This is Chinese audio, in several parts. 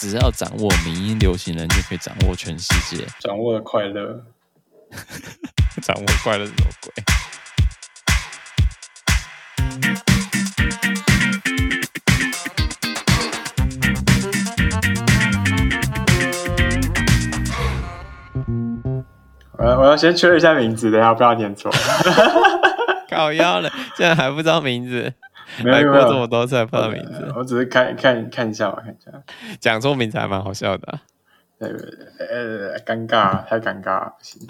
只要掌握民音流行人，就可以掌握全世界，掌握了快乐，掌握快乐是什么鬼？我要我要先确认一下名字，等下不要念错。搞腰了，现在还不知道名字。没有过这么多次还不知道名字，我只是看看看一下嘛，看一下。讲错名字还蛮好笑的、啊。对呃，尴尬，太尴尬了，不行。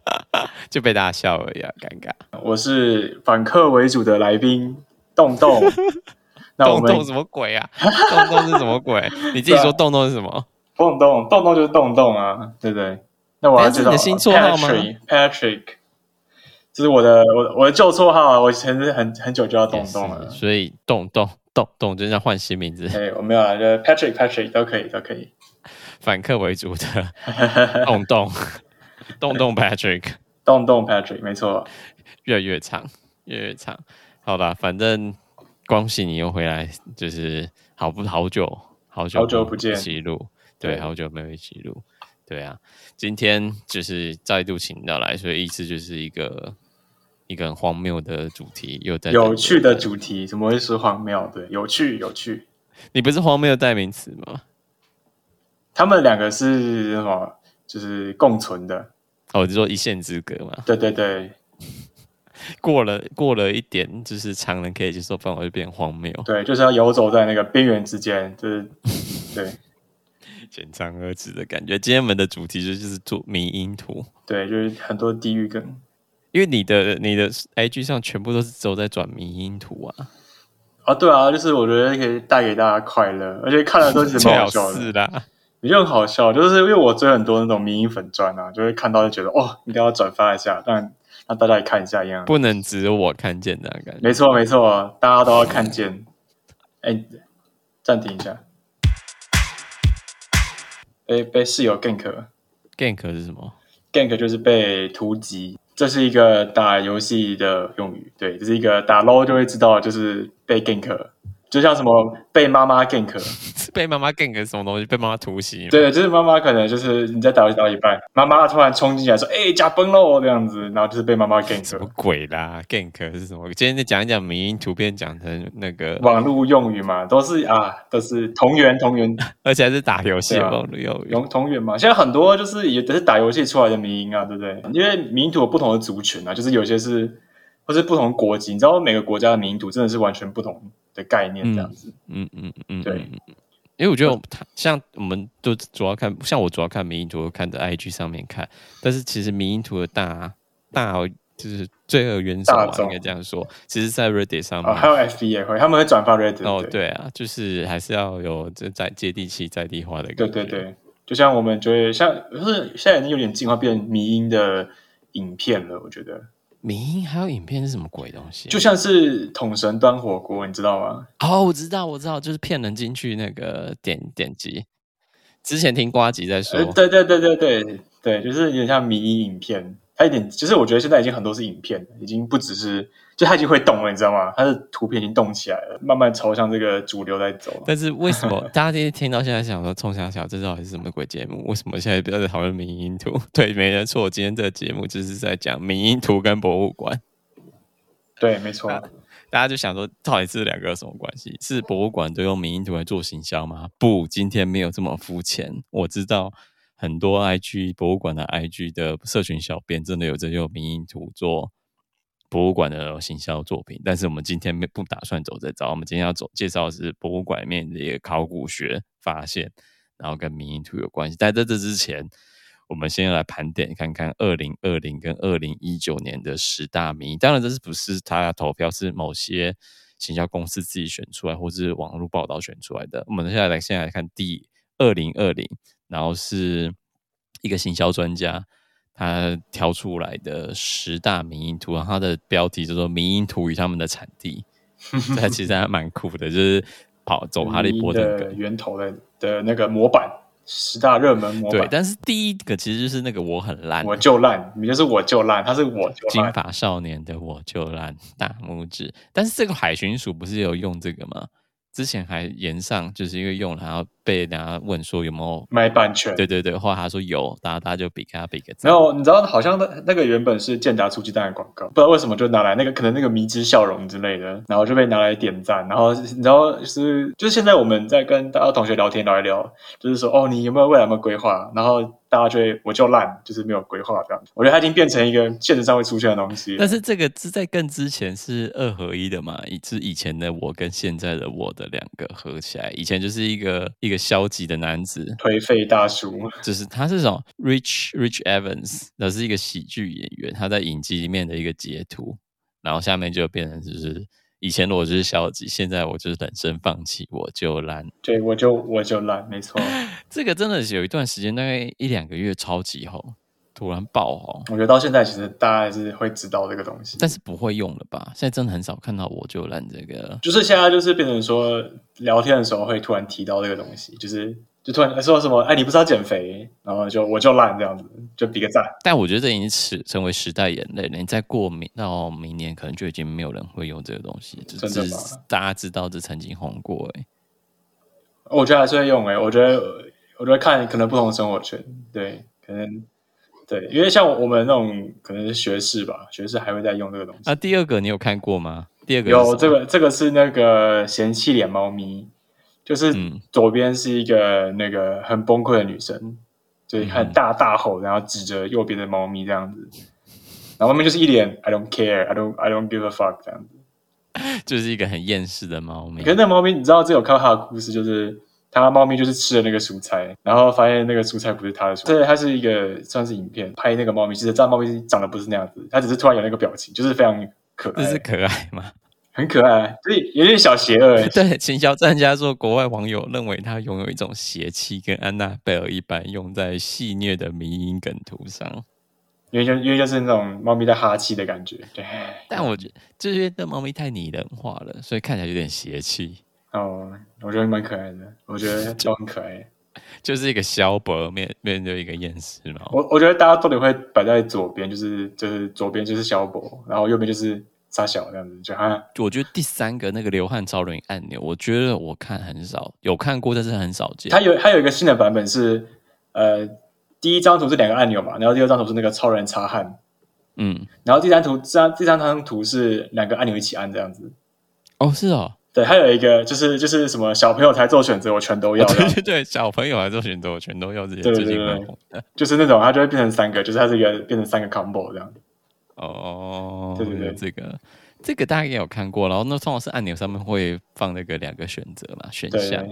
就被大家笑而已啊，尴尬。我是反客为主的来宾，洞洞。洞洞什么鬼啊？洞洞是什么鬼？你自己说洞洞是什么？洞洞，洞洞就是洞洞啊，对不对？那我要知道你的新绰号吗？Patrick。这是我的我我的旧绰号啊，我前是很很久就要洞洞了，所以洞洞洞洞就是要换新名字。哎，我没有啊，就 Patrick Patrick 都可以都可以，反客为主的。洞洞洞洞 Patrick 洞洞 Patrick 没错，越来越长越来越长，好吧，反正恭喜你又回来，就是好不好久好久好久不见，一起录。对，好久没有一起录，对啊，今天就是再度请到来，所以意思就是一个。一个很荒谬的主题，又在有趣的主题，怎么会是荒谬？对，有趣，有趣。你不是荒谬的代名词吗？他们两个是什么？就是共存的。哦，就说一线之隔嘛。对对对。过了过了一点，就是常人可以接受范围，就变荒谬。对，就是要游走在那个边缘之间，就是 对，浅尝而止的感觉。今天我们的主题就是做迷因图。对，就是很多地狱梗。因为你的你的 IG 上全部都是走在转迷音图啊，啊对啊，就是我觉得可以带给大家快乐，而且看了都是蛮好笑的。是的，也就很好笑，就是因为我追很多那种迷因粉专啊，就会看到就觉得哦，一定要转发一下，让让大家也看一下一样。不能只有我看见的感觉。没错没错，大家都要看见。哎，暂停一下。被被室友 gank，gank 是什么？gank 就是被突击。这是一个打游戏的用语，对，这是一个打 low 就会知道，就是被 gank。就像什么被妈妈 gank，被妈妈 gank 什么东西？被妈妈突袭？对，就是妈妈可能就是你在打游戏打一半，妈妈突然冲进来说：“哎、欸，假崩喽！”这样子，然后就是被妈妈 gank。什么鬼啦？gank 是什么？今天再讲一讲迷因图片，讲成那个网络用语嘛，都是啊，都是同源同源，而且还是打游戏的网络用语，用同源嘛。现在很多就是也都是打游戏出来的迷因啊，对不对？因为迷因图有不同的族群啊，就是有些是或是不同国籍，你知道每个国家的迷因图真的是完全不同。的概念这样子，嗯嗯嗯，嗯，对，因为我觉得他像我们都主要看，像我主要看迷因图，看的 IG 上面看，但是其实迷因图的大大就是罪恶元首嘛，应该这样说，其实，在 Reddit 上面，哦，还有 FB 也会，他们会转发 Reddit。哦，对啊，就是还是要有这在接地气、在地化的感觉。对对对，就像我们觉得像，就是现在已经有点进化变迷因的影片了，我觉得。迷音还有影片是什么鬼东西？就像是统神端火锅，你知道吗？哦，我知道，我知道，就是骗人进去那个点点击。之前听瓜吉在说，对对对对对对，就是有点像迷音影片。它一点，其实我觉得现在已经很多是影片，已经不只是。就它已经会动了，你知道吗？它的图片已经动起来了，慢慢朝向这个主流在走。但是为什么 大家今天听到现在想说冲小小，这到底是什么鬼节目？为什么现在不要在讨论迷音图？对，没错，今天这个节目就是在讲迷音图跟博物馆。对，没错。大家就想说，到底是两个有什么关系？是博物馆都用迷音图来做行销吗？不，今天没有这么肤浅。我知道很多 IG 博物馆的 IG 的社群小编真的有在用迷因图做。博物馆的行销作品，但是我们今天不打算走这招。我们今天要走介绍的是博物馆面的一个考古学发现，然后跟迷因图有关系。但在这之前，我们先来盘点看看二零二零跟二零一九年的十大迷。当然，这是不是他投票，是某些行销公司自己选出来，或是网络报道选出来的。我们现在来，现在来看第二零二零，然后是一个行销专家。他挑出来的十大民音图，然后他的标题就说“民音图与他们的产地 ”，这其实还蛮酷的，就是跑走哈利波特的源头的的那个模板，十大热门模板。对，但是第一个其实就是那个我很烂，我就烂，你就是我就烂，他是我就烂。金发少年的我就烂，大拇指。但是这个海巡署不是有用这个吗？之前还炎上，就是因为用了，然后被人家问说有没有买版权？对对对，后来他说有，大家大家就比给他比个。赞。然后，你知道好像那那个原本是健达出鸡蛋的广告，不知道为什么就拿来那个可能那个迷之笑容之类的，然后就被拿来点赞。然后你知道就是就是现在我们在跟大家同学聊天聊一聊，就是说哦，你有没有未来有没有规划？然后。大家就会我就烂，就是没有规划这样子。我觉得它已经变成一个现实上会出现的东西。但是这个是在更之前是二合一的嘛？以是以前的我跟现在的我的两个合起来，以前就是一个一个消极的男子，颓废大叔。就是他是什么？Rich Rich Evans，那是一个喜剧演员，他在影集里面的一个截图，然后下面就变成就是。以前我就是消极，现在我就是人生放弃，我就烂。对，我就我就烂，没错。这个真的是有一段时间，大概一两个月超级红，突然爆红。我觉得到现在其实大家还是会知道这个东西，但是不会用了吧？现在真的很少看到我就烂这个。就是现在就是变成说聊天的时候会突然提到这个东西，就是。就突然说什么，哎，你不是要减肥？然后就我就烂这样子，就比个赞。但我觉得这已经是成为时代眼泪了。你再过明到明年，可能就已经没有人会用这个东西。真的吗？大家知道这曾经红过哎。我觉得还是会用哎。我觉得，我觉得看可能不同的生活圈，对，可能对，因为像我们那种可能是学士吧，学士还会在用这个东西。那、啊、第二个你有看过吗？第二个有这个，这个是那个嫌弃脸猫咪。就是左边是一个那个很崩溃的女生，嗯、就很大大吼，然后指着右边的猫咪这样子，然后外面就是一脸 I don't care, I don't I don't give a fuck 这样子，就是一个很厌世的猫咪。可是那猫咪，你知道，这有看到它的故事，就是它猫咪就是吃了那个蔬菜，然后发现那个蔬菜不是它的蔬菜，对，它是一个算是影片拍那个猫咪，其实这猫咪长得不是那样子，它只是突然有那个表情，就是非常可爱，这是可爱吗？很可爱，所以有点小邪恶。对，行销专家说，国外网友认为它拥有一种邪气，跟安娜贝尔一般，用在戏谑的迷因梗图上。因为就因为就是那种猫咪在哈气的感觉。对，但我觉得这些的猫咪太拟人化了，所以看起来有点邪气。哦，我觉得蛮可爱的，我觉得就很可爱。就是一个萧伯面面对一个厌世嘛。我我觉得大家重点会摆在左边，就是就是左边就是萧伯，然后右边就是。沙小这样子，就他。我觉得第三个那个流汗超人按钮，我觉得我看很少，有看过，但是很少见。它有它有一个新的版本是，呃，第一张图是两个按钮嘛，然后第二张图是那个超人擦汗，嗯，然后第三图这张第三张图是两个按钮一起按这样子。哦，是哦，对，还有一个就是就是什么小朋友才做选择，我全都要。对对对，小朋友来做选择，我全都要这些。对对对，就是那种它就会变成三个，就是它是一个变成三个 combo 这样。哦，对对对，这个这个大家也有看过，然后那通常是按钮上面会放那个两个选择嘛，选项，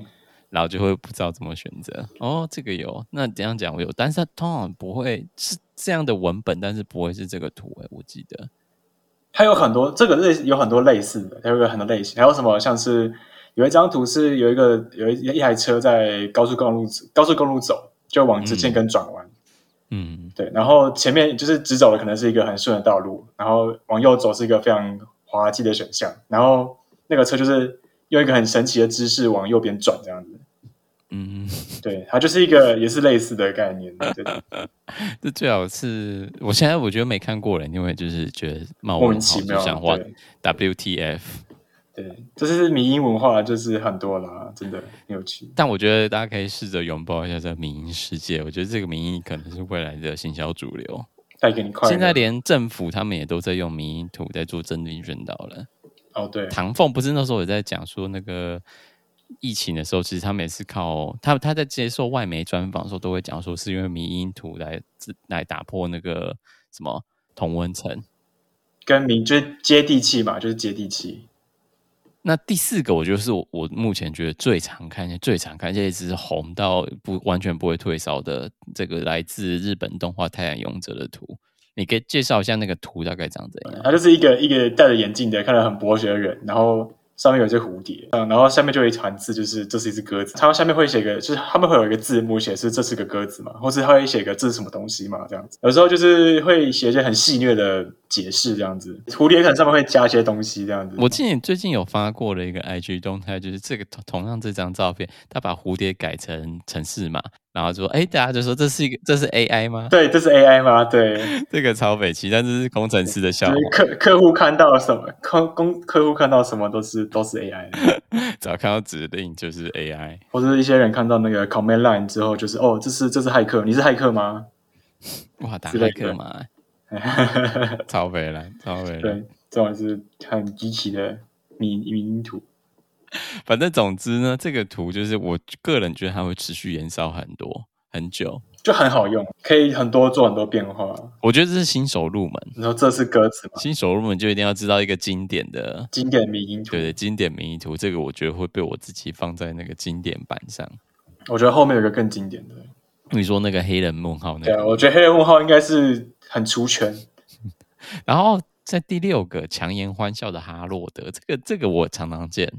然后就会不知道怎么选择。哦，这个有，那这样讲我有，但是它通常不会是这样的文本，但是不会是这个图诶，我记得它有很多这个类有很多类似的，它有个很多类型，还有什么像是有一张图是有一个有一一台车在高速公路高速公路走，就往直线跟转弯。嗯嗯，对，然后前面就是直走的，可能是一个很顺的道路，然后往右走是一个非常滑稽的选项，然后那个车就是用一个很神奇的姿势往右边转，这样子。嗯，对，它就是一个也是类似的概念。对，这最好是，我现在我觉得没看过了，因为就是觉得莫名其妙，想换 WTF。对，这是民音文化，就是很多啦，真的很有趣。但我觉得大家可以试着拥抱一下这个迷因世界。我觉得这个迷因可能是未来的行销主流，带给你快乐。现在连政府他们也都在用迷因图在做政令宣导了。哦，对，唐凤不是那时候也在讲说，那个疫情的时候，其实他们也是靠他他在接受外媒专访的时候，都会讲说是因为迷因图来来打破那个什么同温层，跟民就是接地气嘛，就是接地气。那第四个，我觉得是我我目前觉得最常看见、最常看见，一直红到不完全不会退烧的这个来自日本动画《太阳勇者》的图，你可以介绍一下那个图大概长怎样？他就是一个一个戴着眼镜的，看着很博学的人，然后。上面有一只蝴蝶，嗯，然后下面就有一团字，就是这是一只鸽子。它下面会写个，就是他们会有一个字幕写是这是个鸽子嘛，或是他会写个这是什么东西嘛，这样子。有时候就是会写一些很戏谑的解释，这样子。蝴蝶可能上面会加一些东西，这样子。我记得你最近有发过的一个 IG 动态，就是这个同样这张照片，他把蝴蝶改成城市嘛，然后就说：“哎，大家就说这是一个，这是 AI 吗？对，这是 AI 吗？对，这个超北七，但这是工程师的笑话。客客户看到什么，客工客户看到什么都是都是 AI，只要看到指令就是 AI，或者一些人看到那个 command line 之后，就是哦，这是这是骇客，你是骇客吗？哇，打骇客吗？超北了，超北了，对，这种是很极其的迷迷图。”反正总之呢，这个图就是我个人觉得它会持续延烧很多很久，就很好用，可以很多做很多变化。我觉得这是新手入门。你说这是鸽子吗？新手入门就一定要知道一个经典的经典迷因图，对对，经典迷因图，这个我觉得会被我自己放在那个经典版上。我觉得后面有个更经典的，你说那个黑人问号那个？对，我觉得黑人问号应该是很出圈。然后在第六个强颜欢笑的哈洛德，这个这个我常常见。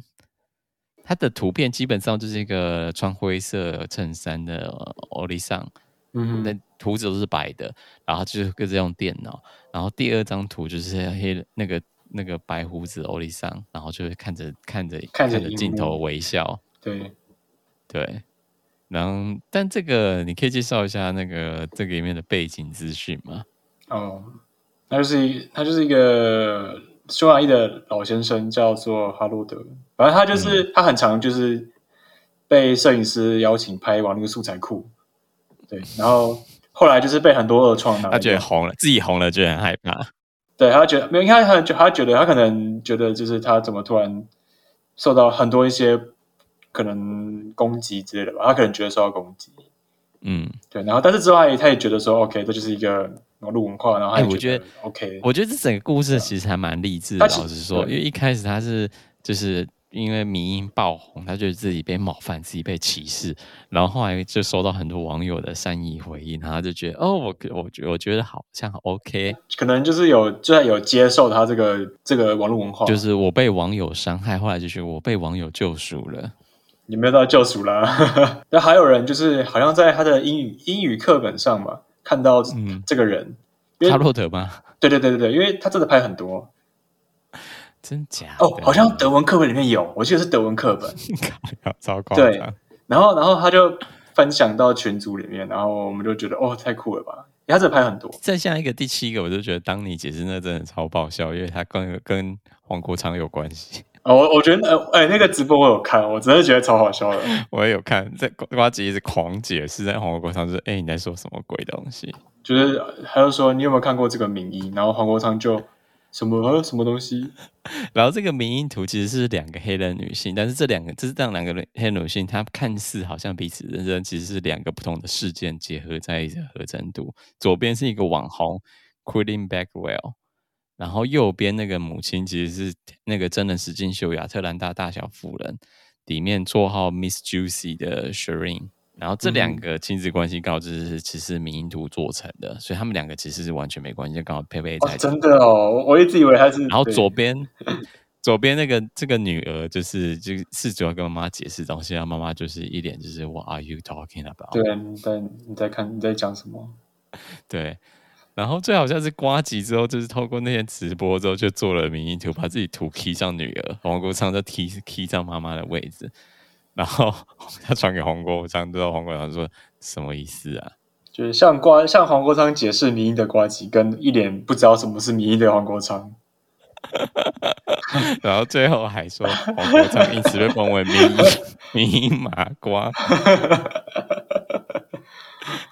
它的图片基本上就是一个穿灰色衬衫的欧丽桑，嗯，那胡子都是白的，然后就是各自用电脑。然后第二张图就是黑那个那个白胡子欧丽桑，然后就是看着看着看着镜头微笑。对对，然后但这个你可以介绍一下那个这个里面的背景资讯吗？哦，它就是一它就是一个。匈牙利的老先生叫做哈洛德，反正他就是、嗯、他很常就是被摄影师邀请拍往那个素材库，对，然后后来就是被很多二创拿，他觉得红了，自己红了就很害怕，对，他觉得没有，他他觉他觉得他可能觉得就是他怎么突然受到很多一些可能攻击之类的吧，他可能觉得受到攻击，嗯，对，然后但是之后他也他也觉得说，OK，这就是一个。网络文化，然后还我觉得 OK，我觉得这整个故事其实还蛮励志的。老实说，因为一开始他是就是因为迷音爆红，他觉得自己被冒犯，自己被歧视，然后后来就收到很多网友的善意回应，然后他就觉得哦，我我觉我觉得好像 OK，可能就是有就在有接受他这个这个网络文化，就是我被网友伤害，后来就觉得我被网友救赎了，你没有到救赎啦。那还有人就是好像在他的英语英语课本上嘛。看到这个人，哈洛德吗？对对对对对，因为他真的拍很多，真假？哦，好像德文课本里面有，我记得是德文课本。糟糕。对，然后然后他就分享到群组里面，然后我们就觉得哦，太酷了吧！他真的拍很多。再下一个第七个，我就觉得当你解释那真的超爆笑，因为他跟跟黄国昌有关系。哦，我我觉得，哎、欸，那个直播我有看，我真的觉得超好笑的。我也有看，在瓜吉一直狂解释，在黄国昌说：“哎、欸，你在说什么鬼东西？”就是他就说：“你有没有看过这个名医？”然后黄国昌就什么、啊、什么东西？然后这个名医图其实是两个黑人女性，但是这两个这是这样两个黑人女性，她看似好像彼此认真，其实是两个不同的事件结合在一起的合成图。左边是一个网红 Quilling Bagwell。然后右边那个母亲其实是那个真的是金秀《亚特兰大大小妇人》里面绰号 Miss Juicy 的 Shireen，然后这两个亲子关系告知是其实迷因图做成的，所以他们两个其实是完全没关系，就刚好配配在一起。哦。真的哦，我一直以为他是。然后左边左边那个这个女儿就是就是主要跟妈妈解释东西，然后妈妈就是一脸就是 What are you talking about？对，你在你在看你在讲什么？对。然后最好像是瓜吉之后，就是透过那些直播之后，就做了迷因图，把自己图 key 上女儿黄国昌，就 key key 上妈妈的位置，然后他传给黄国昌，之后黄国昌说什么意思啊？就是向瓜向黄国昌解释迷因的瓜吉，跟一脸不知道什么是迷因的黄国昌，然后最后还说黄国昌因此被封为迷因 迷因麻瓜。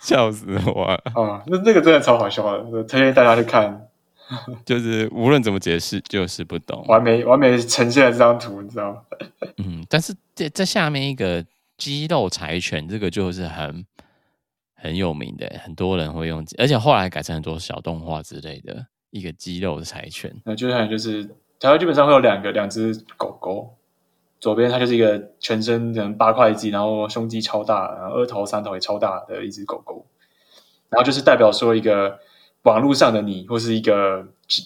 笑死我了！啊，那那个真的超好笑的，推荐大家去看。就是无论怎么解释，就是不懂。完美完美呈现了这张图，你知道吗？嗯，但是这这下面一个肌肉柴犬，这个就是很很有名的，很多人会用，而且后来改成很多小动画之类的一个肌肉柴犬。那就是就是，它基本上会有两个两只狗狗。左边它就是一个全身可能八块肌，然后胸肌超大，然后二头三头也超大的一只狗狗，然后就是代表说一个网络上的你，或是一个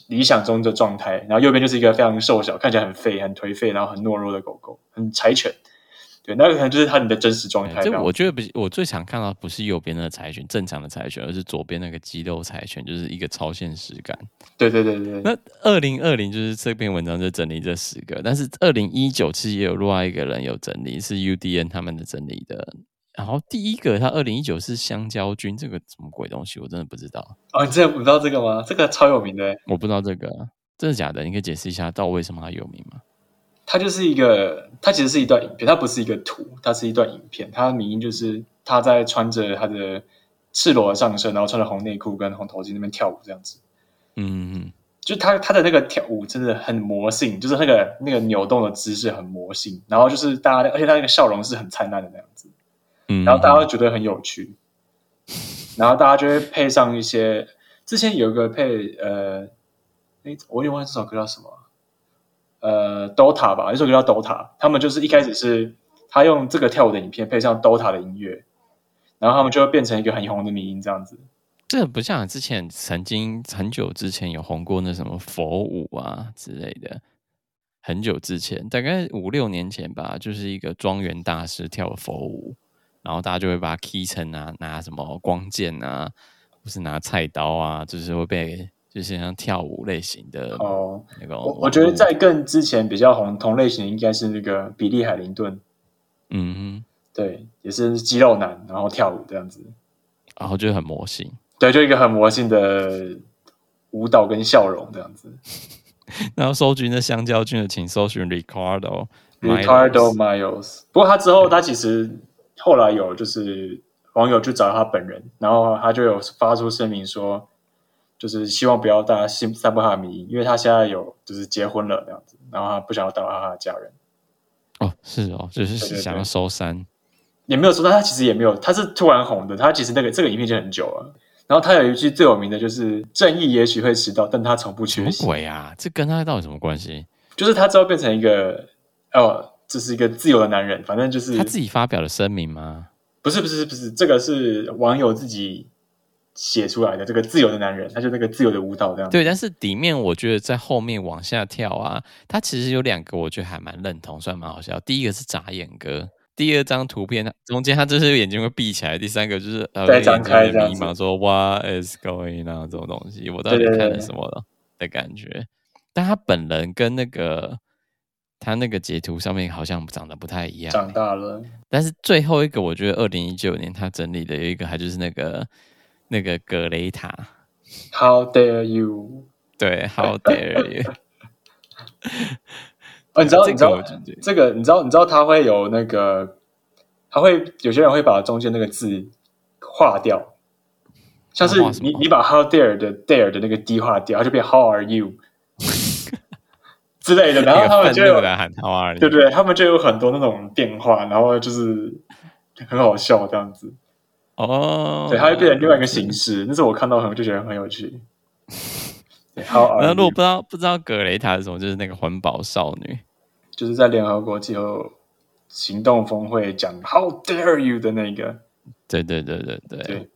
理想中的状态，然后右边就是一个非常瘦小，看起来很废、很颓废，然后很懦弱的狗狗，很柴犬。对，那个可能就是他你的真实状态。这我觉得不，我最想看到不是右边的柴犬，正常的柴犬，而是左边那个肌肉柴犬，就是一个超现实感。对对对对。那二零二零就是这篇文章就整理这十个，但是二零一九其实也有另外一个人有整理，是 UDN 他们的整理的，然后第一个他二零一九是香蕉君，这个什么鬼东西，我真的不知道。哦，你真的不知道这个吗？这个超有名的。我不知道这个，真的假的？你可以解释一下，到底为什么它有名吗？它就是一个，它其实是一段影片，它不是一个图，它是一段影片。它的名音就是他在穿着他的赤裸的上身，然后穿着红内裤跟红头巾那边跳舞这样子。嗯嗯。就他他的那个跳舞真的很魔性，就是那个那个扭动的姿势很魔性，然后就是大家，而且他那个笑容是很灿烂的那样子，嗯，然后大家会觉得很有趣，然后大家就会配上一些，之前有一个配呃，哎，我有点忘记这首歌叫什么，呃，Dota 吧，这首歌叫 Dota，他们就是一开始是他用这个跳舞的影片配上 Dota 的音乐，然后他们就会变成一个很红的迷因这样子。这不像之前曾经很久之前有红过那什么佛舞啊之类的，很久之前大概五六年前吧，就是一个庄园大师跳佛舞，然后大家就会把它 key 成啊，拿什么光剑啊，或是拿菜刀啊，就是会被就是像跳舞类型的哦那个。我我觉得在更之前比较红同类型的应该是那个比利海灵顿，嗯哼，对，也是肌肉男，然后跳舞这样子，然后就很魔性。对，就一个很魔性的舞蹈跟笑容这样子。然后搜寻的香蕉君的，请搜寻 Ricardo Ricardo Miles。不过他之后，他其实后来有就是网友去找他本人，然后他就有发出声明说，就是希望不要大家信散布他的迷，因为他现在有就是结婚了这样子，然后他不想要打扰他的家人。哦，是哦，就是想要收山，对对对，也没有说，但他其实也没有，他是突然红的，他其实那个这个影片就很久了。然后他有一句最有名的就是“正义也许会迟到，但他从不缺席。”鬼啊！这跟他到底什么关系？就是他之后变成一个哦，这是一个自由的男人。反正就是他自己发表的声明吗？不是，不是，不是，这个是网友自己写出来的。这个自由的男人，他就那个自由的舞蹈这样。对，但是里面我觉得在后面往下跳啊，他其实有两个，我觉得还蛮认同，算蛮好笑。第一个是眨眼哥。第二张图片，中间他就是眼睛会闭起来。第三个就是呃，在张开迷茫说 What is going on 这种东西，我到底看了什么的感觉？但他本人跟那个他那个截图上面好像长得不太一样，长大了。但是最后一个，我觉得二零一九年他整理的有一个，还就是那个那个格雷塔。How dare you？对，How dare you？哦，你知道，你知道这个，你知道，你知道他会有那个，他会有些人会把中间那个字划掉，像是你你把 How dare 的 dare 的那个 d 划掉，它就变 How are you 之类的，然后他们就有喊 How are you，对不对？他们就有很多那种变化，然后就是很好笑这样子。哦，对，它会变成另外一个形式，那是我看到很就觉得很有趣。好，那如果不知道不知道格雷塔是什么，就是那个环保少女，就是在联合国气候行动峰会讲 “How dare you” 的那个。对对对对对。对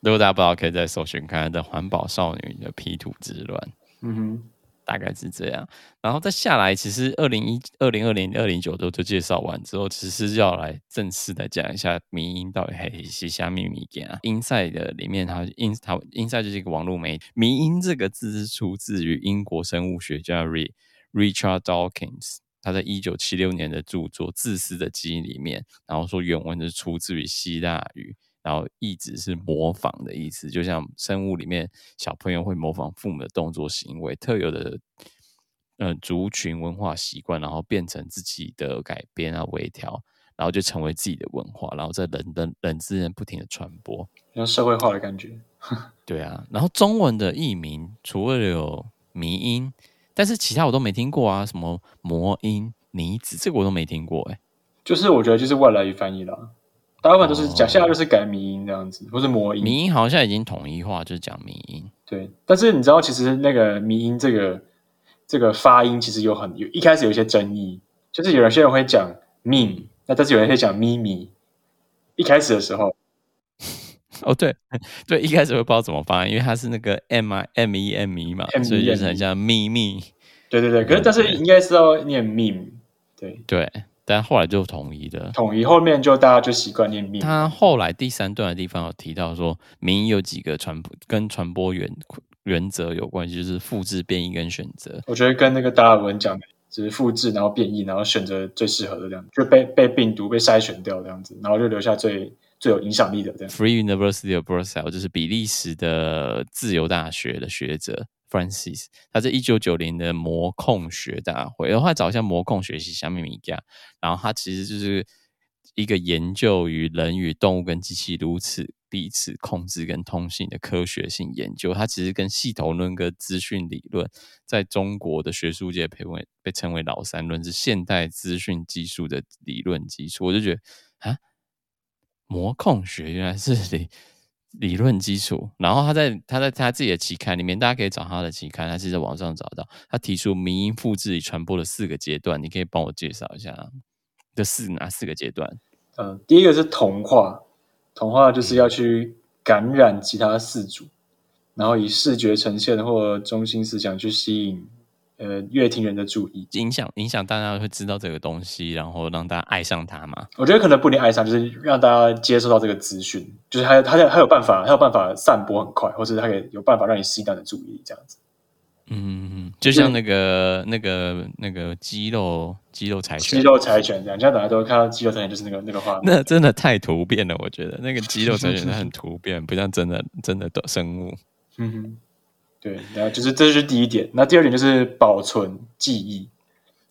如果大家不知道，可以再搜寻看看的环保少女的 P 图之乱。嗯哼。大概是这样，然后再下来，其实二零一二零二零二零九都都介绍完之后，其实要来正式的讲一下迷因到底还是虾米物件啊。Inside 的里面，它 In 它 Inside 就是一个网络媒体。迷因这个字是出自于英国生物学家 Richard Dawkins，他在一九七六年的著作《自私的基因》里面，然后说原文是出自于希腊语。然后意指是模仿的意思，就像生物里面小朋友会模仿父母的动作行为，特有的呃族群文化习惯，然后变成自己的改编啊微调，然后就成为自己的文化，然后在人的人之间不停的传播，像社会化的感觉。对啊，然后中文的译名除了有迷音，但是其他我都没听过啊，什么魔音、泥子，这个我都没听过哎、欸。就是我觉得就是外来语翻译啦。大部分都是讲，现在就是改迷音这样子，或是魔音。迷音好像已经统一化，就是讲迷音。对，但是你知道，其实那个迷音这个这个发音，其实有很有一开始有一些争议，就是有些人会讲 meme，那但是有人会讲咪咪。一开始的时候，哦对 对，一开始会不知道怎么发音，因为它是那个 m i m e m e 嘛，M-E-M-E 所以就是很像咪咪。对对对，可是但是应该是要念 meme。对对。但后来就统一的，统一后面就大家就习惯念命。他后来第三段的地方有提到说，民意有几个传播跟传播原原则有关系，就是复制、变异跟选择。我觉得跟那个达尔文讲的，就是复制，然后变异，然后选择最适合的这样，就被被病毒被筛选掉这样子，然后就留下最最有影响力的这样。Free University of Brussels 就是比利时的自由大学的学者 Francis，他是一九九零的模控学大会，然后找一下模控学习小秘密家，然后他其实就是一个研究于人与动物跟机器如此彼此控制跟通信的科学性研究，它其实跟系统论跟资讯理论在中国的学术界被为被称为老三论，是现代资讯技术的理论基础。我就觉得啊，模控学原来是理 理论基础。然后他在他在他自己的期刊里面，大家可以找他的期刊，他是在网上找到。他提出民音复制与传播的四个阶段，你可以帮我介绍一下这四哪四个阶段？嗯、呃，第一个是同化。同化就是要去感染其他四组，然后以视觉呈现或中心思想去吸引呃乐听人的注意，影响影响大家会知道这个东西，然后让大家爱上它嘛。我觉得可能不一定爱上，就是让大家接受到这个资讯，就是他他他有办法，他有办法散播很快，或者他可以有办法让你吸引的注意这样子。嗯，就像那个、那个、那个肌肉肌肉柴犬，肌肉柴犬这样，现在大家都看到肌肉柴犬就是那个那个画面。那真的太突变了，我觉得那个肌肉柴犬很突变，不像真的真的的生物。嗯哼，对，然后就是这就是第一点。那第二点就是保存记忆，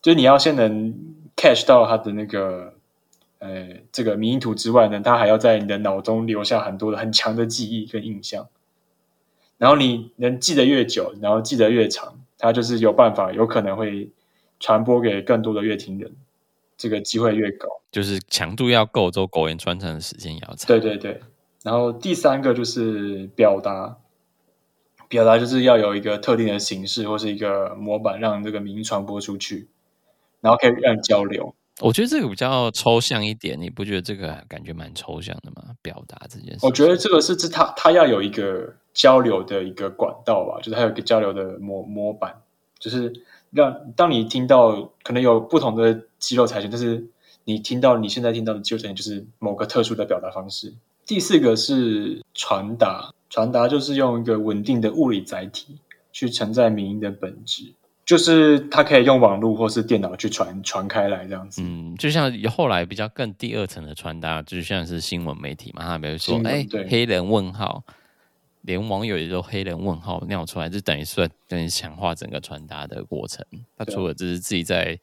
就是你要先能 catch 到它的那个呃这个迷因图之外呢，它还要在你的脑中留下很多的很强的记忆跟印象。然后你能记得越久，然后记得越长，它就是有办法，有可能会传播给更多的乐听人，这个机会越高。就是强度要够，之后苟延传承的时间也要长。对对对。然后第三个就是表达，表达就是要有一个特定的形式或是一个模板，让这个名传播出去，然后可以让交流。我觉得这个比较抽象一点，你不觉得这个感觉蛮抽象的吗？表达这件事，我觉得这个是是他他要有一个交流的一个管道吧，就是他有一个交流的模模板，就是让当你听到可能有不同的肌肉柴犬，但是你听到你现在听到的肌肉柴犬就是某个特殊的表达方式。第四个是传达，传达就是用一个稳定的物理载体去承载民意的本质。就是它可以用网络或是电脑去传传开来这样子，嗯，就像后来比较更第二层的传达，就像是新闻媒体嘛，他比如说，哎、欸，黑人问号，连网友也都黑人问号尿出来，就等于说等于强化整个传达的过程。他除了就是自己在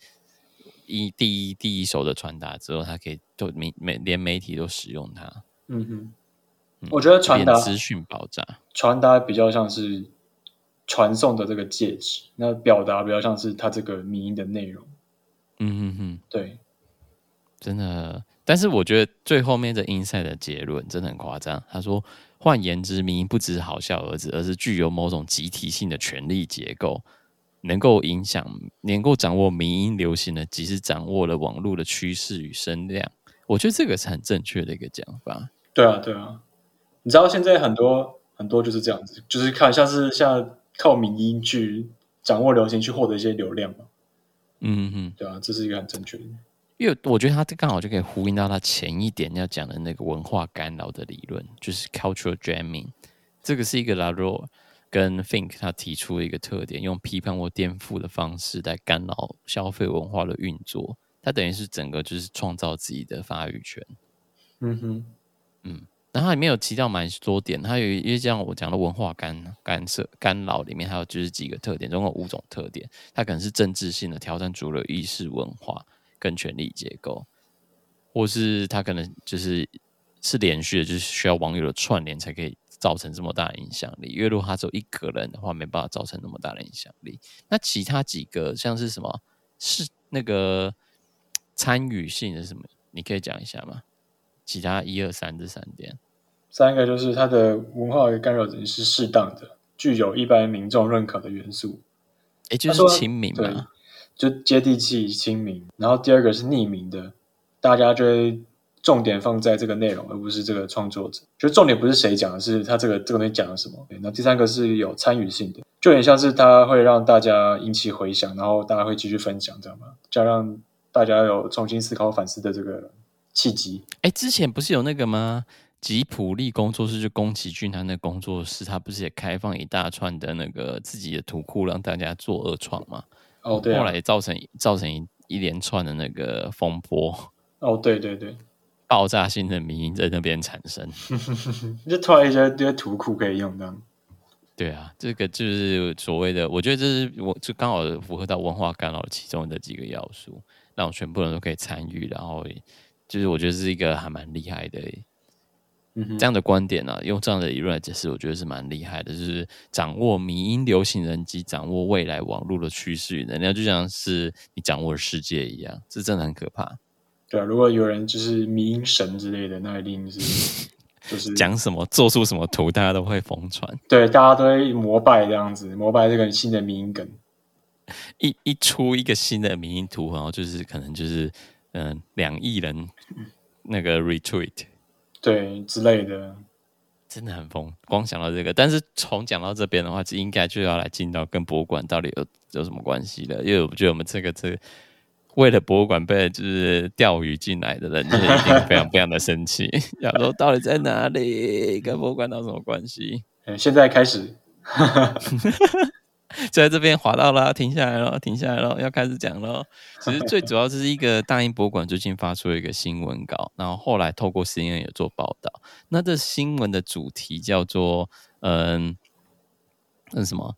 一第一第一手的传达之后，他可以就媒媒连媒体都使用它。嗯哼，嗯，我觉得传达资讯爆炸，传达比较像是。传送的这个介质，那表达比较像是它这个迷音的内容。嗯哼哼，对，真的。但是我觉得最后面的 Inside 的结论真的很夸张。他说，换言之，迷音不只是好笑而已，而是具有某种集体性的权力结构，能够影响、能够掌握迷因流行的，即是掌握了网络的趋势与声量。我觉得这个是很正确的一个讲法。对啊，对啊。你知道现在很多很多就是这样子，就是看像是像。靠民音去掌握流行，去获得一些流量嘛？嗯嗯，对啊，这是一个很正确的。因为我觉得他这刚好就可以呼应到他前一点要讲的那个文化干扰的理论，就是 cultural jamming。这个是一个 Laroe 跟 Fink 他提出的一个特点，用批判或颠覆的方式来干扰消费文化的运作。他等于是整个就是创造自己的发语权。嗯哼，嗯。然后它里面有提到蛮多点，它有因为像我讲的文化干干涉干扰里面，还有就是几个特点，总共五种特点。它可能是政治性的挑战主流意识文化跟权力结构，或是它可能就是是连续的，就是需要网友的串联才可以造成这么大的影响力。因为如果他只有一个人的话，没办法造成那么大的影响力。那其他几个像是什么是那个参与性的什么？你可以讲一下吗？其他一二三这三点。三个就是它的文化干扰是适当的，具有一般民众认可的元素，也就是亲民嘛，就接地气、亲民。然后第二个是匿名的，大家就会重点放在这个内容，而不是这个创作者。就重点不是谁讲的，是他这个这个东西讲了什么。那第三个是有参与性的，就有点像是它会让大家引起回响，然后大家会继续分享，这样吗？这样让大家有重新思考、反思的这个契机。哎，之前不是有那个吗？吉普力工作室就宫崎骏他那工作室，他不是也开放一大串的那个自己的图库让大家做二创吗？哦，对、啊，后来造成造成一一连串的那个风波。哦，对对对，爆炸性的迷因在那边产生，就突然一些这些图库可以用这样。对啊，这个就是所谓的，我觉得这是我就刚好符合到文化干扰其中的几个要素，让全部人都可以参与，然后就是我觉得是一个还蛮厉害的，嗯哼，这样的观点啊，用这样的理论来解释，我觉得是蛮厉害的，就是掌握迷因流行人及掌握未来网络的趋势与能量，就像是你掌握了世界一样，这真的很可怕。对啊，如果有人就是迷因神之类的，那一定是。就是讲什么，做出什么图，大家都会疯传。对，大家都会膜拜这样子，膜拜这个新的迷因梗。一一出一个新的迷因图，然后就是可能就是嗯两亿人 那个 retweet，对之类的，真的很疯。光想到这个，但是从讲到这边的话，就应该就要来进到跟博物馆到底有有什么关系了，因为我觉得我们这个这个。为了博物馆被就是钓鱼进来的人，就是一定非常非常的生气，想说到底在哪里，跟博物馆有什么关系？现在开始，就在这边滑到了，停下来了，停下来了，要开始讲了。其实最主要就是一个大英博物馆最近发出了一个新闻稿，然后后来透过 CNN 也做报道。那这新闻的主题叫做嗯，那什么？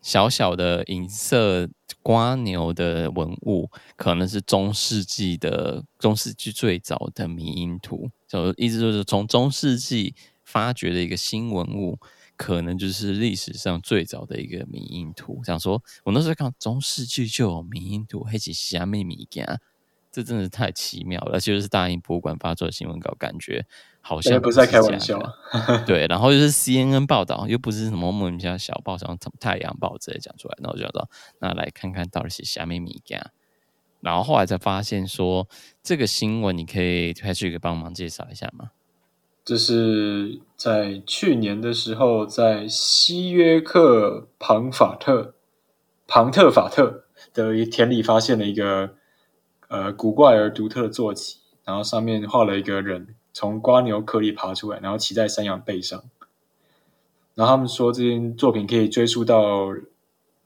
小小的银色瓜牛的文物，可能是中世纪的中世纪最早的迷因图，就意思就是从中世纪发掘的一个新文物，可能就是历史上最早的一个迷因图。想说，我那时候看中世纪就有迷因图，还是虾米物件？这真的是太奇妙了，而且就是大英博物馆发出的新闻稿，感觉好像不是在开玩笑。对，然后就是 CNN 报道，又不是什么莫名其妙小报，像太阳报之类讲出来，然后我就说，那来看看到底是虾米物件。然后后来才发现说，这个新闻你可以开始给帮忙介绍一下吗？这是在去年的时候，在西约克庞法特庞特法特的一田里发现了一个。呃，古怪而独特的坐骑，然后上面画了一个人从瓜牛壳里爬出来，然后骑在山羊背上。然后他们说，这件作品可以追溯到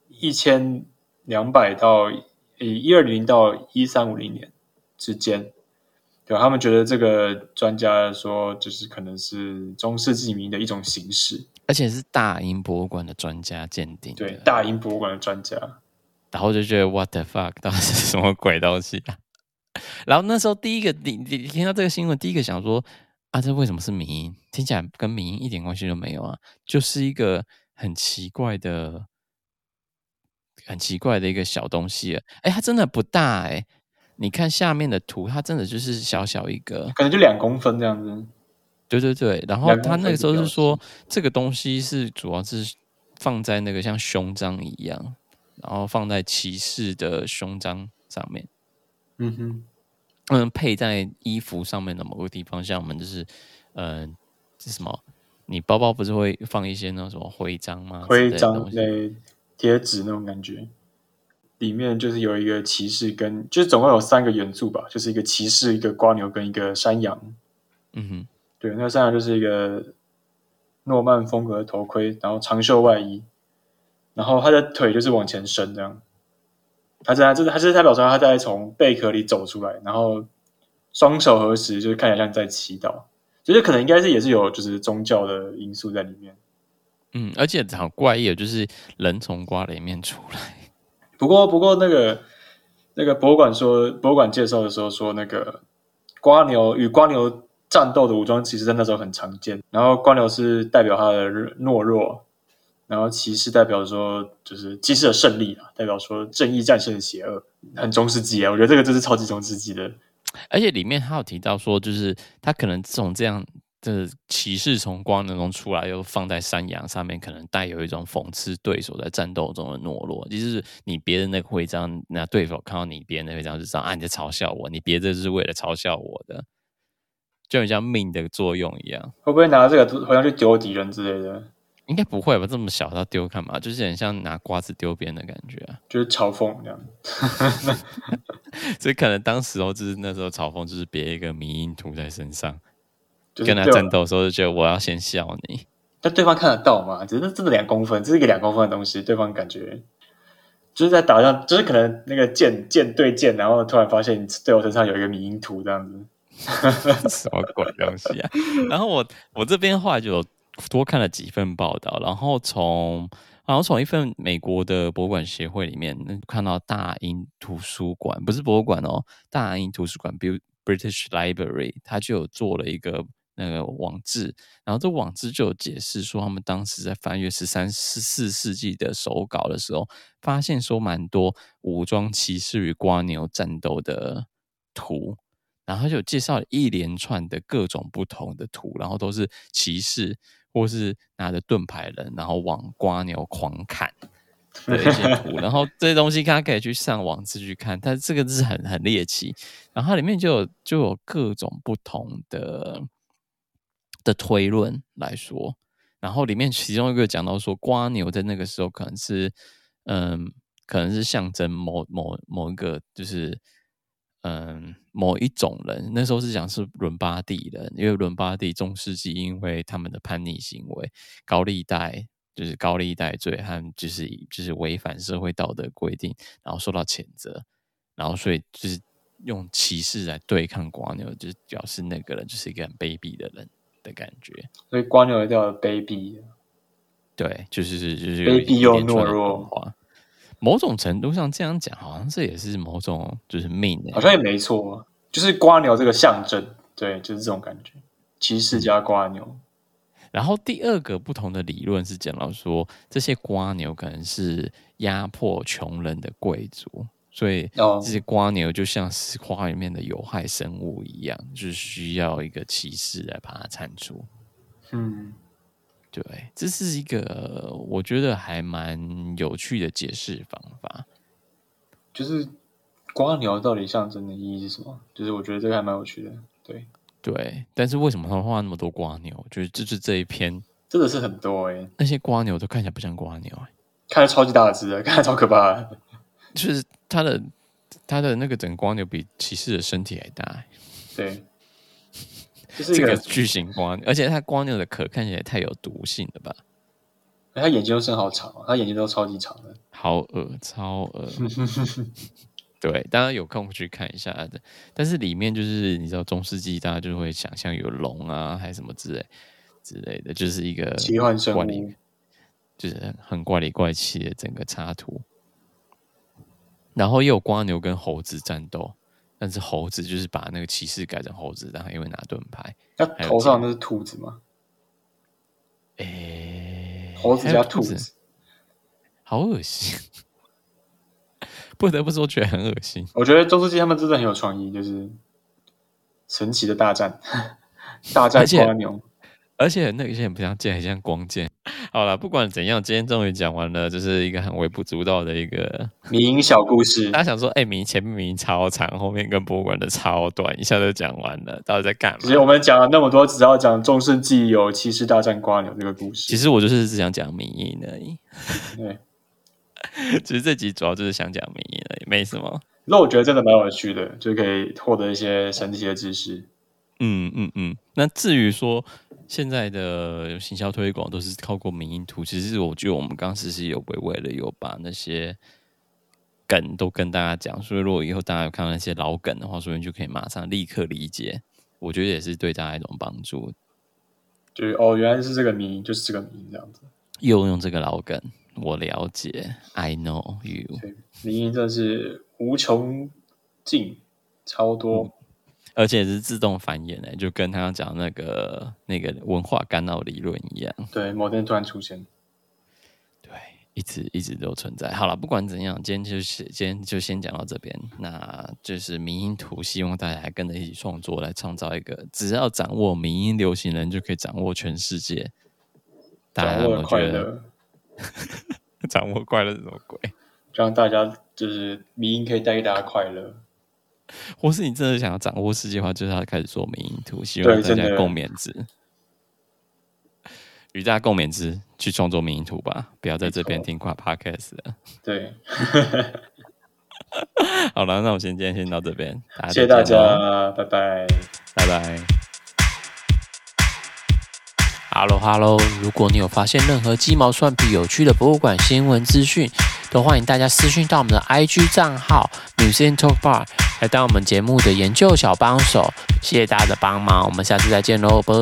一千两百到一二零到一三五零年之间。对，他们觉得这个专家说，就是可能是中世纪迷的一种形式，而且是大英博物馆的专家鉴定。对，大英博物馆的专家。然后就觉得 What the fuck，到底是什么鬼东西啊？然后那时候第一个你你听到这个新闻，第一个想说啊，这为什么是民音？听起来跟民音一点关系都没有啊，就是一个很奇怪的、很奇怪的一个小东西。哎，它真的不大哎，你看下面的图，它真的就是小小一个，可能就两公分这样子。对对对，然后他那个时候是说，这个东西是主要是放在那个像胸章一样。然后放在骑士的胸章上面，嗯哼，嗯，配在衣服上面的某个地方，像我们就是，嗯、呃，是什么？你包包不是会放一些那种什么徽章吗？徽章对，贴纸那种感觉。里面就是有一个骑士跟，就是总共有三个元素吧，就是一个骑士、一个瓜牛跟一个山羊。嗯哼，对，那山羊就是一个诺曼风格的头盔，然后长袖外衣。然后他的腿就是往前伸，这样。他在这是，他是代表说他在从贝壳里走出来，然后双手合十，就是看起来像在祈祷。就是可能应该是也是有就是宗教的因素在里面。嗯，而且好怪异，就是人从瓜里面出来。不过，不过那个那个博物馆说，博物馆介绍的时候说，那个瓜牛与瓜牛战斗的武装，其实在那时候很常见。然后瓜牛是代表他的懦弱。然后骑士代表说，就是骑士的胜利啊，代表说正义战胜了邪恶，很中世纪啊。我觉得这个就是超级中世纪的。而且里面还有提到说，就是他可能这种这样的骑士从光能中出来，又放在山羊上面，可能带有一种讽刺对手在战斗中的懦弱。就是你别的那个徽章，那对手看到你别人的徽章就知道啊，你在嘲笑我，你别的是为了嘲笑我的，就很像命的作用一样。会不会拿这个好像去丢敌人之类的？应该不会吧？这么小，他丢干嘛？就是很像拿瓜子丢别人的感觉啊，就是嘲讽这样。所以可能当时候就是那时候嘲讽，就是别一个迷因涂在身上，跟他战斗的时候就觉得我要先笑你。但对方看得到吗？只是真的两公分，这是一个两公分的东西，对方感觉就是在打仗，就是可能那个剑剑对剑，然后突然发现你对我身上有一个迷因图这样子。什么鬼东西啊？然后我我这边后来就有多看了几份报道，然后从然后从一份美国的博物馆协会里面看到大英图书馆，不是博物馆哦，大英图书馆 （British Library） 它就有做了一个那个网志，然后这网志就有解释说，他们当时在翻阅十三、十四世纪的手稿的时候，发现说蛮多武装骑士与瓜牛战斗的图。然后就介绍了一连串的各种不同的图，然后都是骑士或是拿着盾牌人，然后往瓜牛狂砍 的一些图。然后这些东西大家可以去上网自己去看，但是这个是很很猎奇。然后它里面就有就有各种不同的的推论来说，然后里面其中一个讲到说，瓜牛在那个时候可能是嗯，可能是象征某某某一个就是。嗯，某一种人那时候是讲是伦巴第人，因为伦巴第中世纪因为他们的叛逆行为、高利贷就是高利贷罪和就是就是违反社会道德规定，然后受到谴责，然后所以就是用骑士来对抗瓜牛，就表示那个人就是一个很卑鄙的人的感觉。所以瓜牛一定要卑鄙，对，就是就是卑鄙又懦弱。某种程度上这样讲，好像这也是某种就是命、欸，好像也没错，就是瓜牛这个象征，对，就是这种感觉，骑士加瓜牛。然后第二个不同的理论是讲到说，这些瓜牛可能是压迫穷人的贵族，所以这些瓜牛就像是花里面的有害生物一样，就是需要一个骑士来把它铲除。嗯。对，这是一个我觉得还蛮有趣的解释方法。就是瓜牛到底象征的意义是什么？就是我觉得这个还蛮有趣的。对对，但是为什么他们画那么多瓜牛？就是就是这一篇真的是很多哎、欸，那些瓜牛都看起来不像瓜牛哎，看着超级大的只，看着超可怕的。就是它的它的那个整个蜗牛比骑士的身体还大哎。对。是这个巨型光牛，而且它光牛的壳看起来太有毒性了吧？它眼睛都伸好长，它眼睛都超级长的，好恶，超恶。对，大家有空去看一下的。但是里面就是你知道中世纪，大家就会想象有龙啊，还是什么之类之类的，就是一个奇幻生物，就是很怪里怪气的整个插图。然后又有瓜牛跟猴子战斗。但是猴子就是把那个骑士改成猴子，然后因为拿盾牌。那头上那是兔子吗？诶、欸，猴子加兔子，兔子好恶心！不得不说，觉得很恶心。我觉得中世纪他们真的很有创意，就是神奇的大战，大战瓜牛。而且那些很不像剑，很像光剑。好了，不管怎样，今天终于讲完了，就是一个很微不足道的一个 民营小故事。大家想说，哎、欸，迷前面迷超长，后面跟博物馆的超短，一下就讲完了，到底在干嘛？其实我们讲了那么多，只要讲中世纪有骑士大战瓜牛这个故事。其实我就是只想讲迷因而已。对，其实这集主要就是想讲迷因而已，没什么。那我觉得真的蛮有趣的，就可以获得一些神奇的知识。嗯嗯嗯。那至于说。现在的行销推广都是靠过迷因图，其实我觉得我们刚实习有微微的有把那些梗都跟大家讲，所以如果以后大家有看到那些老梗的话，说不定就可以马上立刻理解，我觉得也是对大家一种帮助。对哦，原来是这个迷因，就是这个迷因这样子。又用这个老梗，我了解，I know you。迷因真的是无穷尽，超多。嗯而且是自动繁衍的，就跟他讲那个那个文化干扰理论一样。对，某天突然出现。对，一直一直都存在。好了，不管怎样，今天就是今天就先讲到这边。那就是迷音图，希望大家还跟着一起创作，来创造一个只要掌握迷音流行人就可以掌握全世界。掌握快乐 掌握快乐是什么鬼？让大家就是迷音可以带给大家快乐。或是你真的想要掌握世界的话，就是要开始做民营图，希望大家共勉之，与大家共勉之，去创作民营图吧，不要在这边听挂 podcast 了。对，好了，那我先今天先到这边，谢谢大家，拜拜，拜拜。Hello，Hello，如果你有发现任何鸡毛蒜皮、有趣的博物馆新闻资讯，都欢迎大家私讯到我们的 IG 账号 Museum Talk Bar。来当我们节目的研究小帮手。谢谢大家的帮忙，我们下次再见喽，拜。